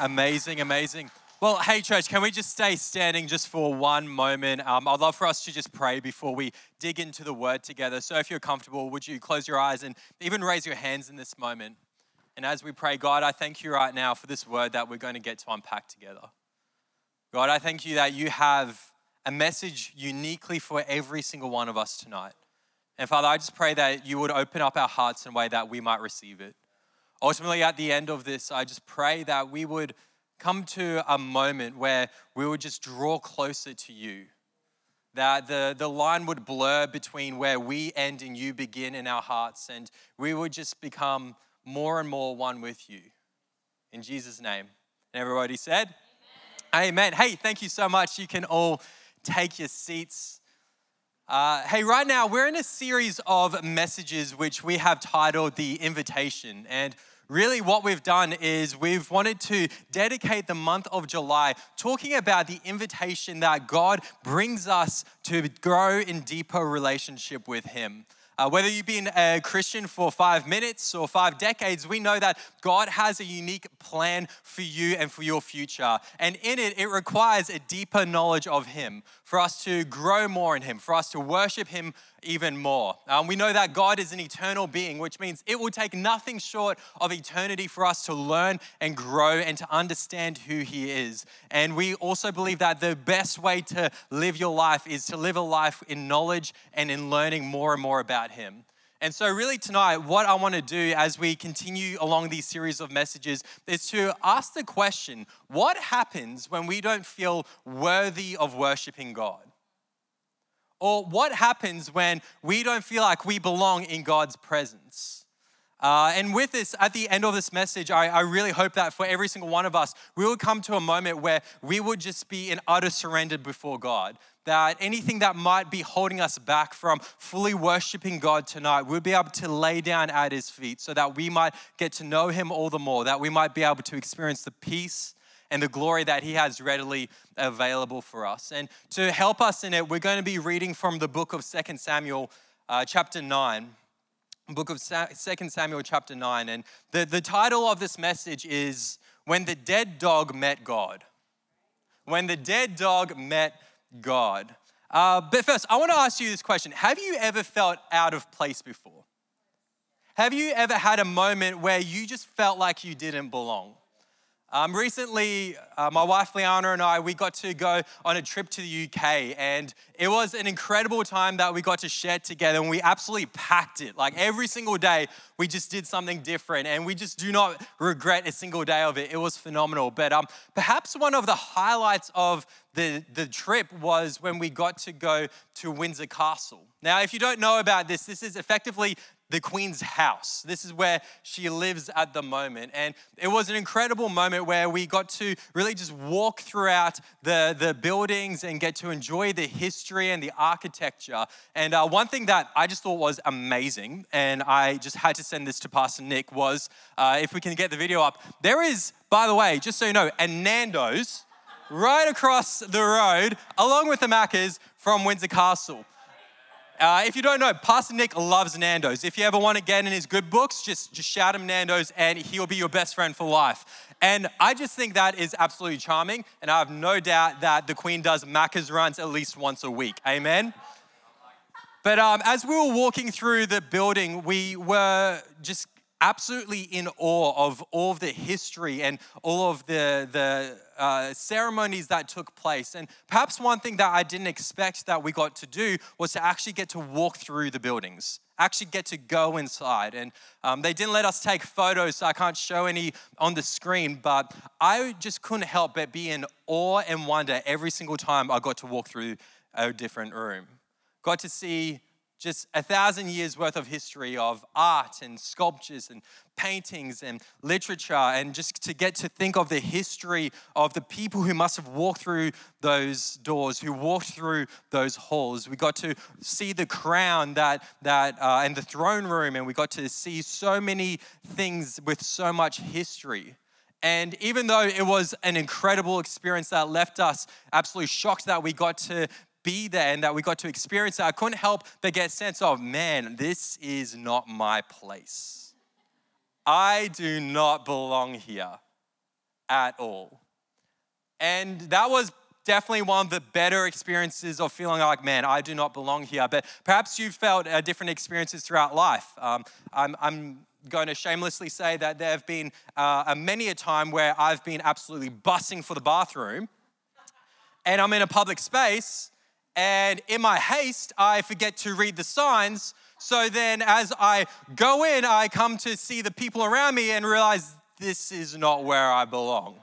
Amazing, amazing. Well, hey, church, can we just stay standing just for one moment? Um, I'd love for us to just pray before we dig into the word together. So, if you're comfortable, would you close your eyes and even raise your hands in this moment? And as we pray, God, I thank you right now for this word that we're going to get to unpack together. God, I thank you that you have a message uniquely for every single one of us tonight. And Father, I just pray that you would open up our hearts in a way that we might receive it. Ultimately, at the end of this, I just pray that we would come to a moment where we would just draw closer to you. That the, the line would blur between where we end and you begin in our hearts, and we would just become more and more one with you. In Jesus' name. And everybody said, Amen. Amen. Hey, thank you so much. You can all take your seats. Uh, hey, right now we're in a series of messages which we have titled The Invitation. And really what we've done is we've wanted to dedicate the month of July talking about the invitation that God brings us to grow in deeper relationship with Him. Uh, whether you've been a Christian for five minutes or five decades, we know that God has a unique plan for you and for your future. And in it, it requires a deeper knowledge of Him for us to grow more in Him, for us to worship Him even more. Um, we know that God is an eternal being, which means it will take nothing short of eternity for us to learn and grow and to understand who He is. And we also believe that the best way to live your life is to live a life in knowledge and in learning more and more about Him. And so, really, tonight, what I want to do as we continue along these series of messages is to ask the question what happens when we don't feel worthy of worshiping God? Or what happens when we don't feel like we belong in God's presence? Uh, and with this, at the end of this message, I, I, really hope that for every single one of us, we will come to a moment where we would just be in utter surrender before God. That anything that might be holding us back from fully worshiping God tonight, we'll be able to lay down at His feet so that we might get to know Him all the more, that we might be able to experience the peace and the glory that He has readily available for us. And to help us in it, we're going to be reading from the book of Second Samuel, uh, chapter 9 book of Second Samuel, chapter 9. And the, the title of this message is When the Dead Dog Met God. When the Dead Dog Met God. Uh, but first, I want to ask you this question Have you ever felt out of place before? Have you ever had a moment where you just felt like you didn't belong? Um, recently, uh, my wife Liana and I, we got to go on a trip to the UK, and it was an incredible time that we got to share together, and we absolutely packed it. Like every single day, we just did something different, and we just do not regret a single day of it. It was phenomenal. But um, perhaps one of the highlights of the, the trip was when we got to go to Windsor Castle. Now, if you don't know about this, this is effectively the Queen's house. This is where she lives at the moment. And it was an incredible moment where we got to really just walk throughout the, the buildings and get to enjoy the history and the architecture. And uh, one thing that I just thought was amazing, and I just had to send this to Pastor Nick, was uh, if we can get the video up, there is, by the way, just so you know, a Nando's right across the road, along with the Maccas from Windsor Castle. Uh, if you don't know, Pastor Nick loves Nando's. If you ever want to get in his good books, just, just shout him Nando's and he'll be your best friend for life. And I just think that is absolutely charming. And I have no doubt that the Queen does Macca's runs at least once a week. Amen? But um, as we were walking through the building, we were just absolutely in awe of all of the history and all of the, the uh, ceremonies that took place. And perhaps one thing that I didn't expect that we got to do was to actually get to walk through the buildings, actually get to go inside. And um, they didn't let us take photos, so I can't show any on the screen, but I just couldn't help but be in awe and wonder every single time I got to walk through a different room. Got to see just a thousand years worth of history of art and sculptures and paintings and literature, and just to get to think of the history of the people who must have walked through those doors, who walked through those halls. We got to see the crown that that uh, and the throne room, and we got to see so many things with so much history. And even though it was an incredible experience that left us absolutely shocked that we got to be there and that we got to experience it, I couldn't help but get a sense of, man, this is not my place. I do not belong here. at all. And that was definitely one of the better experiences of feeling like, man, I do not belong here. But perhaps you've felt uh, different experiences throughout life. Um, I'm, I'm, going to shamelessly say that there have been uh, many a time where I've been absolutely bussing for the bathroom and I'm in a public space and in my haste, I forget to read the signs. So then, as I go in, I come to see the people around me and realize this is not where I belong.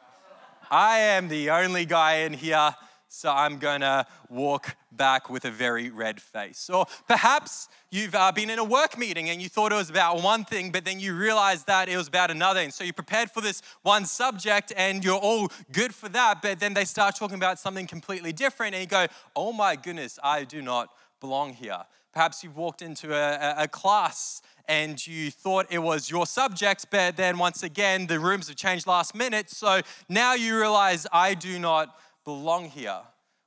I am the only guy in here, so I'm gonna walk back with a very red face. Or perhaps you've uh, been in a work meeting and you thought it was about one thing, but then you realized that it was about another. And so you prepared for this one subject and you're all good for that, but then they start talking about something completely different and you go, oh my goodness, I do not belong here. Perhaps you've walked into a, a class and you thought it was your subject, but then once again, the rooms have changed last minute. So now you realize I do not belong here.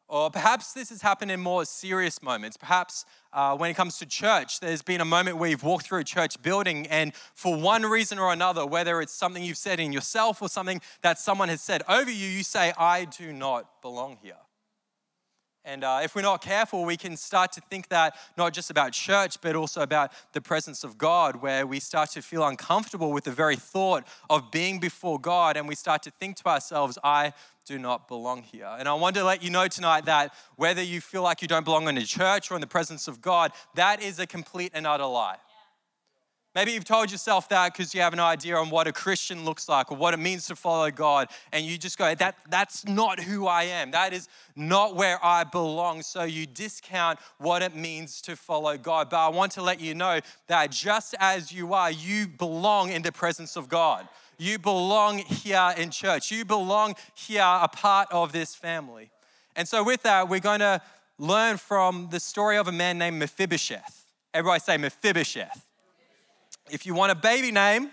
Or perhaps this has happened in more serious moments. Perhaps uh, when it comes to church, there's been a moment where you've walked through a church building, and for one reason or another, whether it's something you've said in yourself or something that someone has said over you, you say, I do not belong here. And uh, if we're not careful, we can start to think that not just about church, but also about the presence of God, where we start to feel uncomfortable with the very thought of being before God, and we start to think to ourselves, I do not belong here. And I want to let you know tonight that whether you feel like you don't belong in a church or in the presence of God, that is a complete and utter lie. Maybe you've told yourself that because you have an idea on what a Christian looks like or what it means to follow God, and you just go, that, that's not who I am. That is not where I belong. So you discount what it means to follow God. But I want to let you know that just as you are, you belong in the presence of God. You belong here in church. You belong here, a part of this family. And so, with that, we're going to learn from the story of a man named Mephibosheth. Everybody say Mephibosheth. If you want a baby name,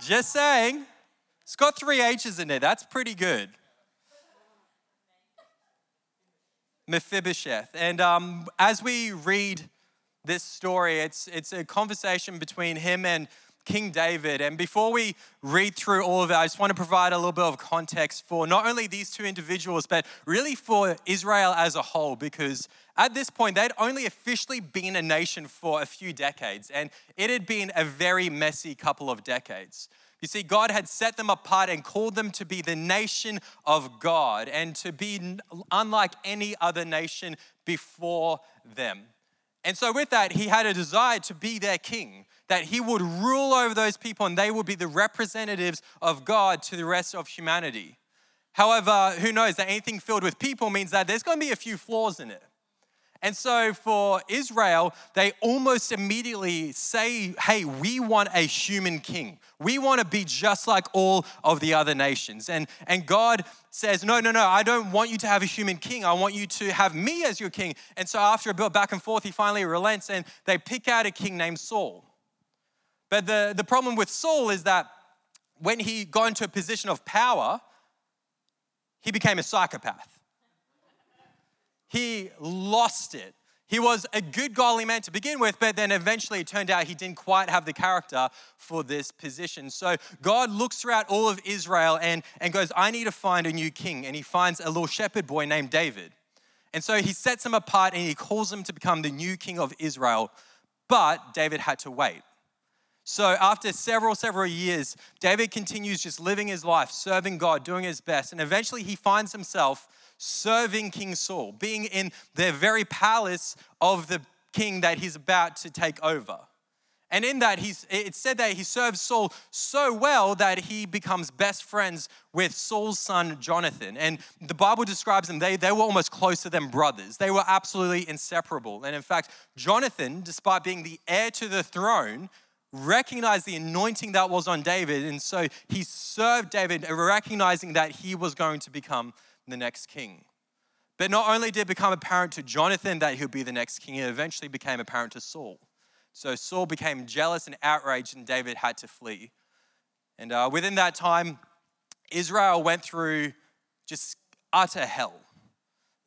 just saying, it's got three H's in it. That's pretty good. Mephibosheth. And um, as we read this story, it's, it's a conversation between him and King David. And before we read through all of it, I just want to provide a little bit of context for not only these two individuals, but really for Israel as a whole, because at this point, they'd only officially been a nation for a few decades, and it had been a very messy couple of decades. You see, God had set them apart and called them to be the nation of God and to be unlike any other nation before them. And so, with that, he had a desire to be their king, that he would rule over those people and they would be the representatives of God to the rest of humanity. However, who knows that anything filled with people means that there's going to be a few flaws in it. And so for Israel, they almost immediately say, hey, we want a human king. We want to be just like all of the other nations. And, and God says, no, no, no, I don't want you to have a human king. I want you to have me as your king. And so after a bit back and forth, he finally relents and they pick out a king named Saul. But the, the problem with Saul is that when he got into a position of power, he became a psychopath he lost it. He was a good, godly man to begin with, but then eventually it turned out he didn't quite have the character for this position. So God looks throughout all of Israel and, and goes, I need to find a new king. And he finds a little shepherd boy named David. And so he sets him apart and he calls him to become the new king of Israel. But David had to wait. So after several, several years, David continues just living his life, serving God, doing his best. And eventually he finds himself serving King Saul, being in the very palace of the king that he's about to take over. And in that, he's, it said that he serves Saul so well that he becomes best friends with Saul's son Jonathan. And the Bible describes them, they, they were almost closer than brothers. They were absolutely inseparable. And in fact, Jonathan, despite being the heir to the throne, recognized the anointing that was on David. And so he served David, recognizing that he was going to become the next king. But not only did it become apparent to Jonathan that he'll be the next king, it eventually became apparent to Saul. So Saul became jealous and outraged, and David had to flee. And uh, within that time, Israel went through just utter hell.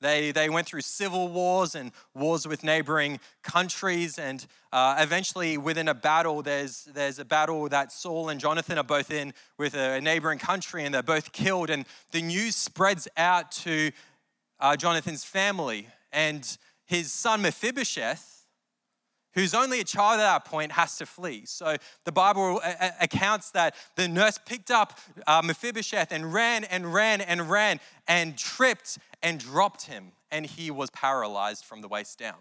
They, they went through civil wars and wars with neighboring countries. And uh, eventually, within a battle, there's, there's a battle that Saul and Jonathan are both in with a neighboring country, and they're both killed. And the news spreads out to uh, Jonathan's family. And his son Mephibosheth, who's only a child at that point, has to flee. So the Bible accounts that the nurse picked up uh, Mephibosheth and ran and ran and ran and tripped and dropped him, and he was paralyzed from the waist down.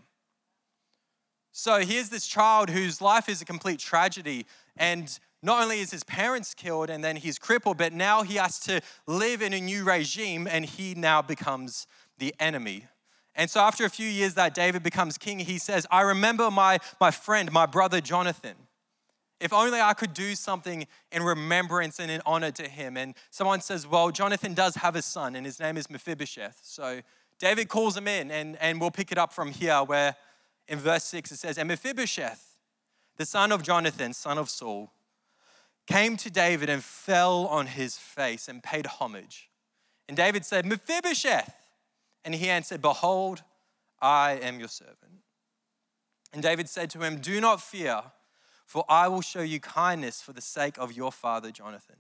So here's this child whose life is a complete tragedy, and not only is his parents killed and then he's crippled, but now he has to live in a new regime and he now becomes the enemy and so after a few years that David becomes king, he says, I remember my, my friend, my brother Jonathan. If only I could do something in remembrance and in honor to him. And someone says, Well, Jonathan does have a son, and his name is Mephibosheth. So David calls him in, and, and we'll pick it up from here, where in verse 6 it says, And Mephibosheth, the son of Jonathan, son of Saul, came to David and fell on his face and paid homage. And David said, Mephibosheth. And he answered, Behold, I am your servant. And David said to him, Do not fear, for I will show you kindness for the sake of your father Jonathan.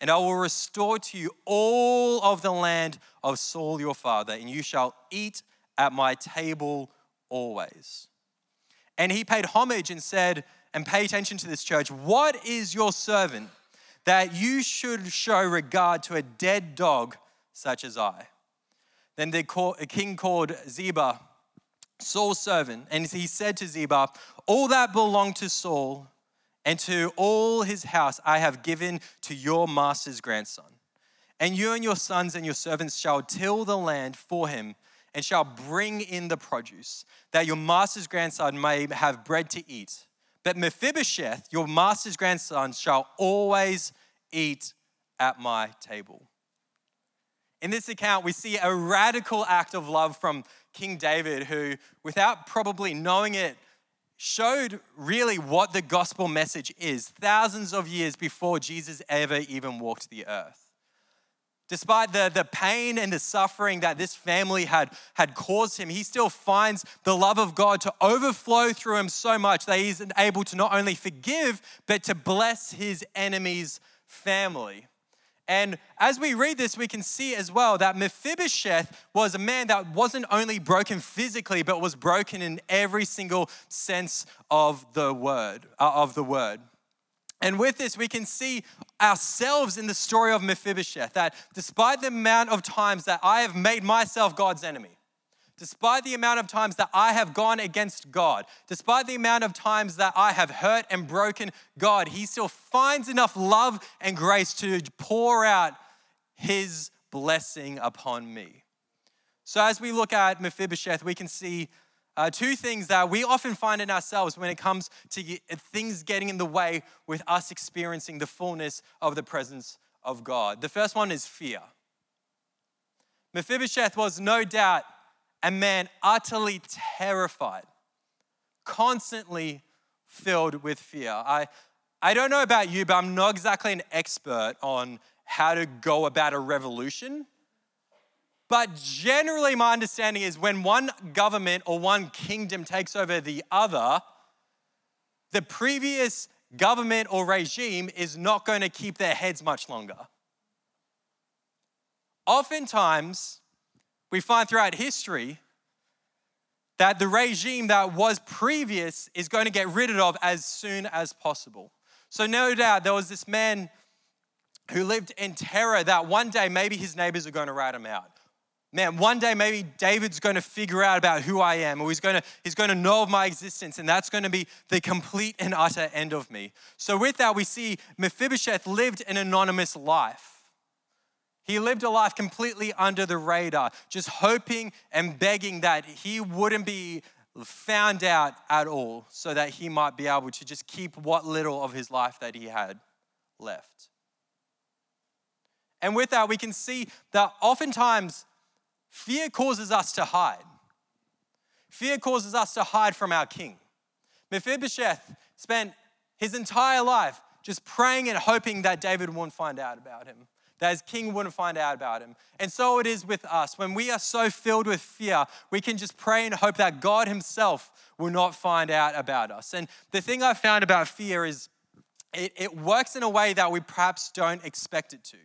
And I will restore to you all of the land of Saul your father, and you shall eat at my table always. And he paid homage and said, and pay attention to this church, what is your servant that you should show regard to a dead dog such as I? Then the king called Ziba, Saul's servant, and he said to Ziba, All that belonged to Saul and to all his house I have given to your master's grandson. And you and your sons and your servants shall till the land for him and shall bring in the produce, that your master's grandson may have bread to eat. But Mephibosheth, your master's grandson, shall always eat at my table. In this account, we see a radical act of love from King David, who, without probably knowing it, showed really what the gospel message is thousands of years before Jesus ever even walked the earth. Despite the, the pain and the suffering that this family had, had caused him, he still finds the love of God to overflow through him so much that he's able to not only forgive, but to bless his enemy's family. And as we read this, we can see as well that Mephibosheth was a man that wasn't only broken physically, but was broken in every single sense of the word. Uh, of the word. And with this, we can see ourselves in the story of Mephibosheth that despite the amount of times that I have made myself God's enemy, despite the amount of times that I have gone against God, despite the amount of times that I have hurt and broken God, He still finds enough love and grace to pour out His blessing upon me. So, as we look at Mephibosheth, we can see uh, two things that we often find in ourselves when it comes to things getting in the way with us experiencing the fullness of the presence of God. The first one is fear. Mephibosheth was no doubt a man utterly terrified, constantly filled with fear. I, I don't know about you, but I'm not exactly an expert on how to go about a revolution. But generally, my understanding is when one government or one kingdom takes over the other, the previous government or regime is not going to keep their heads much longer. Oftentimes, we find throughout history that the regime that was previous is going to get rid of as soon as possible. So, no doubt, there was this man who lived in terror that one day maybe his neighbors are going to rat him out. Man, one day maybe David's going to figure out about who I am, or he's going to, he's going to know of my existence, and that's going to be the complete and utter end of me. So, with that, we see Mephibosheth lived an anonymous life. He lived a life completely under the radar, just hoping and begging that he wouldn't be found out at all so that he might be able to just keep what little of his life that he had left. And with that, we can see that oftentimes fear causes us to hide. Fear causes us to hide from our king. Mephibosheth spent his entire life just praying and hoping that David won't find out about him that his king wouldn't find out about him. And so it is with us. When we are so filled with fear, we can just pray and hope that God himself will not find out about us. And the thing I found about fear is it, it works in a way that we perhaps don't expect it to.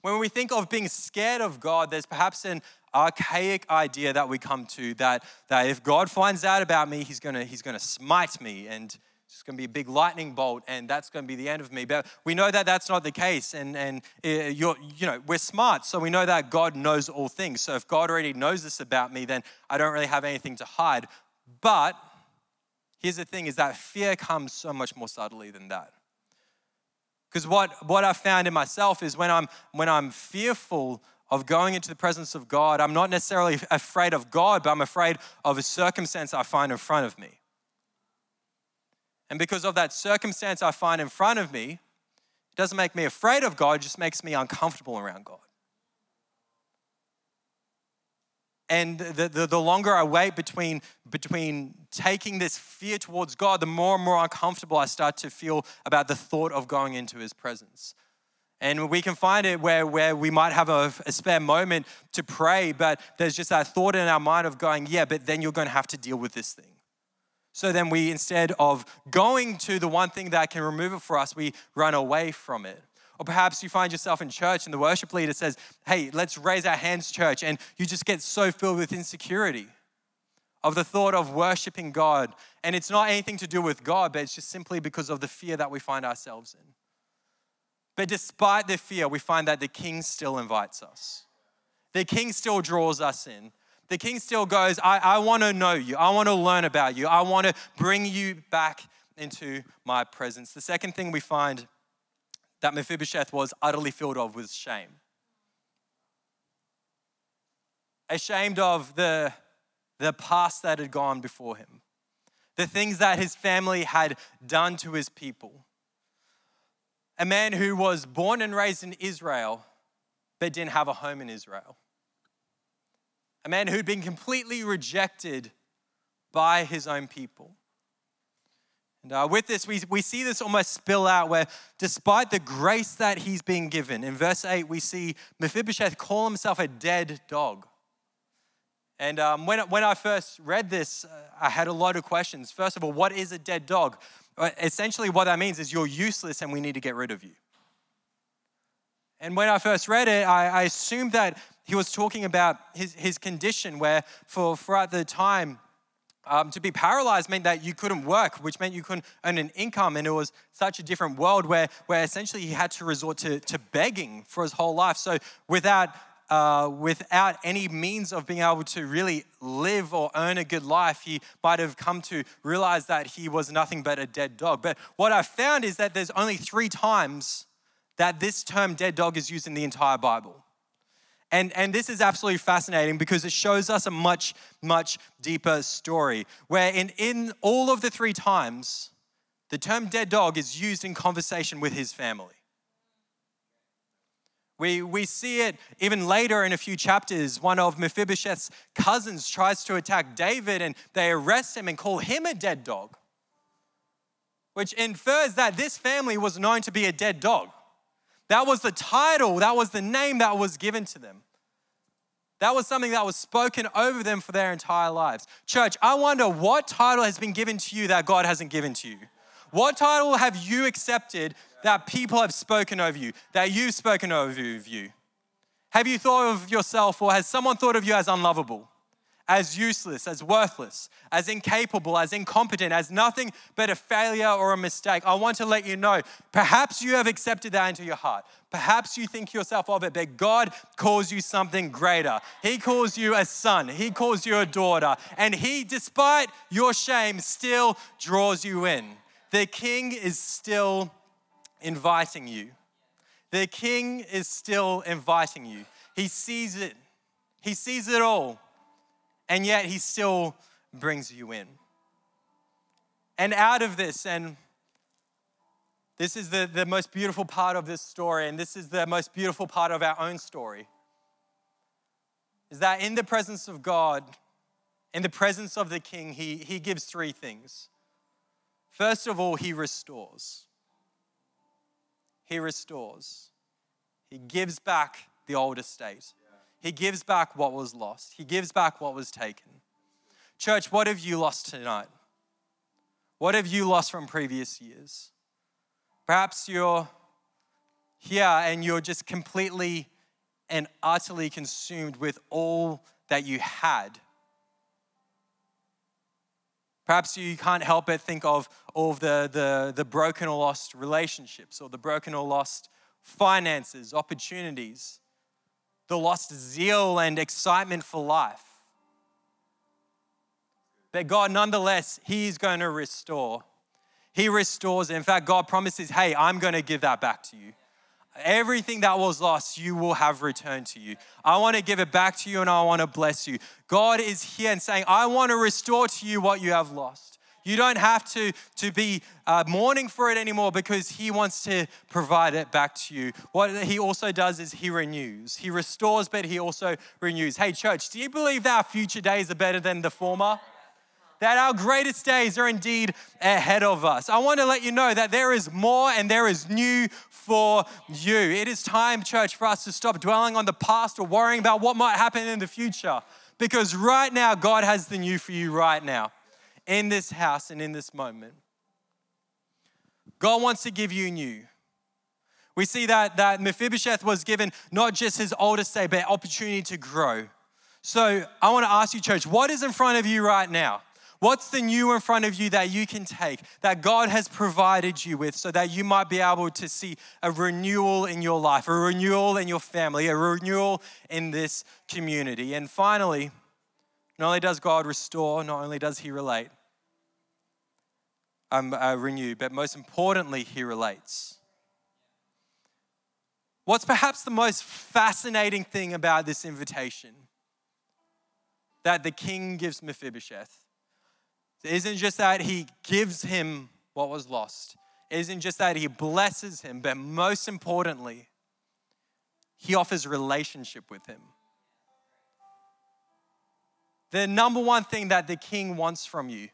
When we think of being scared of God, there's perhaps an archaic idea that we come to that, that if God finds out about me, he's gonna, he's gonna smite me and it's going to be a big lightning bolt and that's going to be the end of me. But we know that that's not the case. And, and uh, you're, you know, we're smart, so we know that God knows all things. So if God already knows this about me, then I don't really have anything to hide. But here's the thing is that fear comes so much more subtly than that. Because what, what I've found in myself is when I'm, when I'm fearful of going into the presence of God, I'm not necessarily afraid of God, but I'm afraid of a circumstance I find in front of me. And because of that circumstance I find in front of me, it doesn't make me afraid of God, it just makes me uncomfortable around God. And the, the, the, longer I wait between, between taking this fear towards God, the more and more uncomfortable I start to feel about the thought of going into His presence. And we can find it where, where we might have a, a spare moment to pray, but there's just that thought in our mind of going, yeah, but then you're going to have to deal with this thing. So then we, instead of going to the one thing that can remove it for us, we run away from it. Or perhaps you find yourself in church and the worship leader says, Hey, let's raise our hands, church. And you just get so filled with insecurity of the thought of worshiping God. And it's not anything to do with God, but it's just simply because of the fear that we find ourselves in. But despite the fear, we find that the king still invites us. The king still draws us in. The king still goes, I, I want to know you. I want to learn about you. I want to bring you back into my presence. The second thing we find that Mephibosheth was utterly filled of was shame. Ashamed of the, the past that had gone before him, the things that his family had done to his people. A man who was born and raised in Israel, but didn't have a home in Israel. A man who'd been completely rejected by his own people. And uh, with this, we, we see this almost spill out where, despite the grace that he's being given, in verse 8, we see Mephibosheth call himself a dead dog. And um, when, when I first read this, uh, I had a lot of questions. First of all, what is a dead dog? Uh, essentially, what that means is you're useless and we need to get rid of you. And when I first read it, I, I assumed that he was talking about his, his condition, where for throughout the time, um, to be paralyzed meant that you couldn't work, which meant you couldn't earn an income. And it was such a different world where, where essentially he had to resort to, to begging for his whole life. So without, uh, without any means of being able to really live or earn a good life, he might have come to realize that he was nothing but a dead dog. But what I found is that there's only three times that this term dead dog is used in the entire Bible. And, and this is absolutely fascinating because it shows us a much, much deeper story. Where in, in all of the three times, the term dead dog is used in conversation with his family. We, we see it even later in a few chapters. One of Mephibosheth's cousins tries to attack David and they arrest him and call him a dead dog, which infers that this family was known to be a dead dog. That was the title, that was the name that was given to them. That was something that was spoken over them for their entire lives. Church, I wonder what title has been given to you that God hasn't given to you? What title have you accepted that people have spoken over you, that you've spoken over you? Have you thought of yourself or has someone thought of you as unlovable? As useless, as worthless, as incapable, as incompetent, as nothing but a failure or a mistake. I want to let you know perhaps you have accepted that into your heart. Perhaps you think yourself of it, but God calls you something greater. He calls you a son, He calls you a daughter, and He, despite your shame, still draws you in. The King is still inviting you. The King is still inviting you. He sees it, He sees it all and yet he still brings you in. And out of this, and this is the, the most beautiful part of this story, and this is the most beautiful part of our own story, is that in the presence of God, in the presence of the King, he, he gives three things. First of all, he restores. He restores. He gives back the old estate. He gives back what was lost. He gives back what was taken. Church, what have you lost tonight? What have you lost from previous years? Perhaps you're here and you're just completely and utterly consumed with all that you had. Perhaps you can't help but think of all of the, the, the broken or lost relationships or the broken or lost finances, opportunities, the lost zeal and excitement for life. But God, nonetheless, He's going to restore. He restores. In fact, God promises, hey, I'm going to give that back to you. Everything that was lost, you will have returned to you. I want to give it back to you and I want to bless you. God is here and saying, I want to restore to you what you have lost. You don't have to, to be uh, mourning for it anymore because He wants to provide it back to you. What He also does is He renews. He restores, but He also renews. Hey, church, do you believe that our future days are better than the former? that our greatest days are indeed ahead of us. I want to let you know that there is more and there is new for you. It is time, church, for us to stop dwelling on the past or worrying about what might happen in the future. Because right now, God has the new for you right now, in this house and in this moment. God wants to give you new. We see that, that Mephibosheth was given not just his oldest day, but opportunity to grow. So I want to ask you, church, what is in front of you right now? What's the new in front of you that you can take, that God has provided you with, so that you might be able to see a renewal in your life, a renewal in your family, a renewal in this community? And finally, not only does God restore, not only does He relate, um, uh, renew, but most importantly, He relates. What's perhaps the most fascinating thing about this invitation that the king gives Mephibosheth it isn't just that he gives him what was lost, isn't just that he blesses him, but most importantly, he offers relationship with him. The number one thing that the king wants from you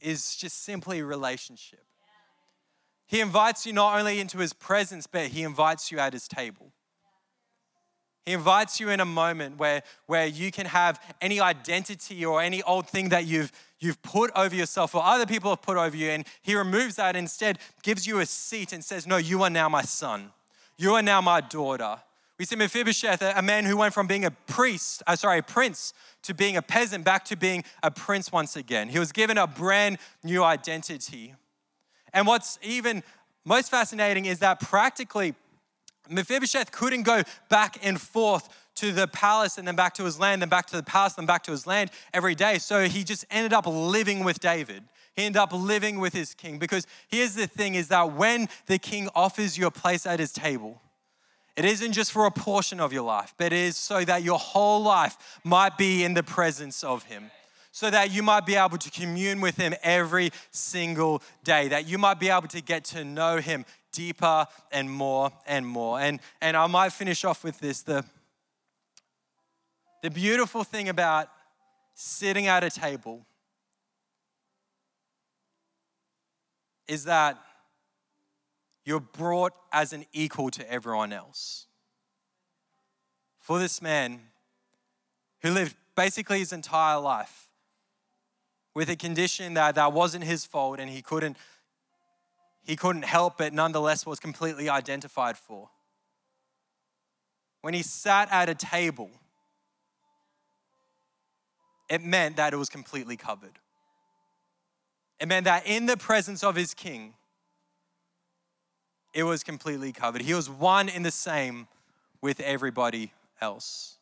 is just simply relationship. He invites you not only into his presence, but he invites you at his table. He invites you in a moment where, where you can have any identity or any old thing that you've, you've put over yourself or other people have put over you. And he removes that and instead gives you a seat and says, No, you are now my son. You are now my daughter. We see Mephibosheth, a man who went from being a priest, uh, sorry, a prince, to being a peasant, back to being a prince once again. He was given a brand new identity. And what's even most fascinating is that practically Mephibosheth couldn't go back and forth to the palace and then back to his land, then back to the palace, then back to his land every day. So he just ended up living with David. He ended up living with his king because here's the thing is that when the king offers you a place at his table, it isn't just for a portion of your life, but it is so that your whole life might be in the presence of him so that you might be able to commune with Him every single day, that you might be able to get to know Him deeper and more and more. And, and I might finish off with this. The, the beautiful thing about sitting at a table is that you're brought as an equal to everyone else. For this man who lived basically his entire life with a condition that, that wasn't his fault and he couldn't he couldn't help but nonetheless was completely identified for. When he sat at a table, it meant that it was completely covered. It meant that in the presence of his king, it was completely covered. He was one in the same with everybody else.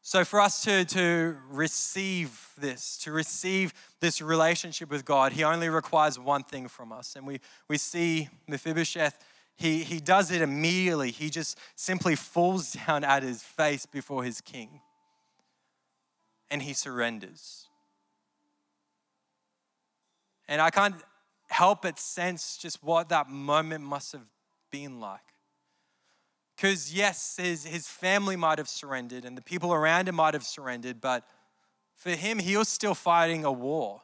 So, for us to, to receive this, to receive this relationship with God, He only requires one thing from us. And we, we see Mephibosheth, he, he does it immediately. He just simply falls down at his face before his king and he surrenders. And I can't help but sense just what that moment must have been like. Because, yes, his, his family might have surrendered and the people around him might have surrendered, but for him, he was still fighting a war.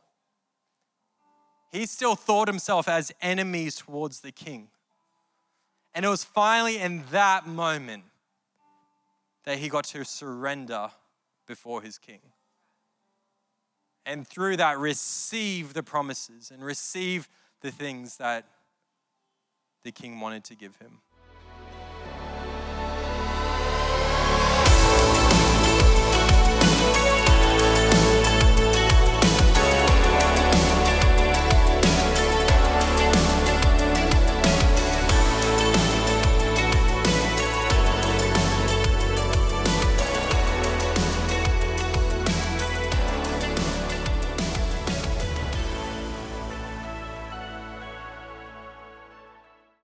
He still thought himself as enemies towards the king. And it was finally in that moment that he got to surrender before his king. And through that, receive the promises and receive the things that the king wanted to give him.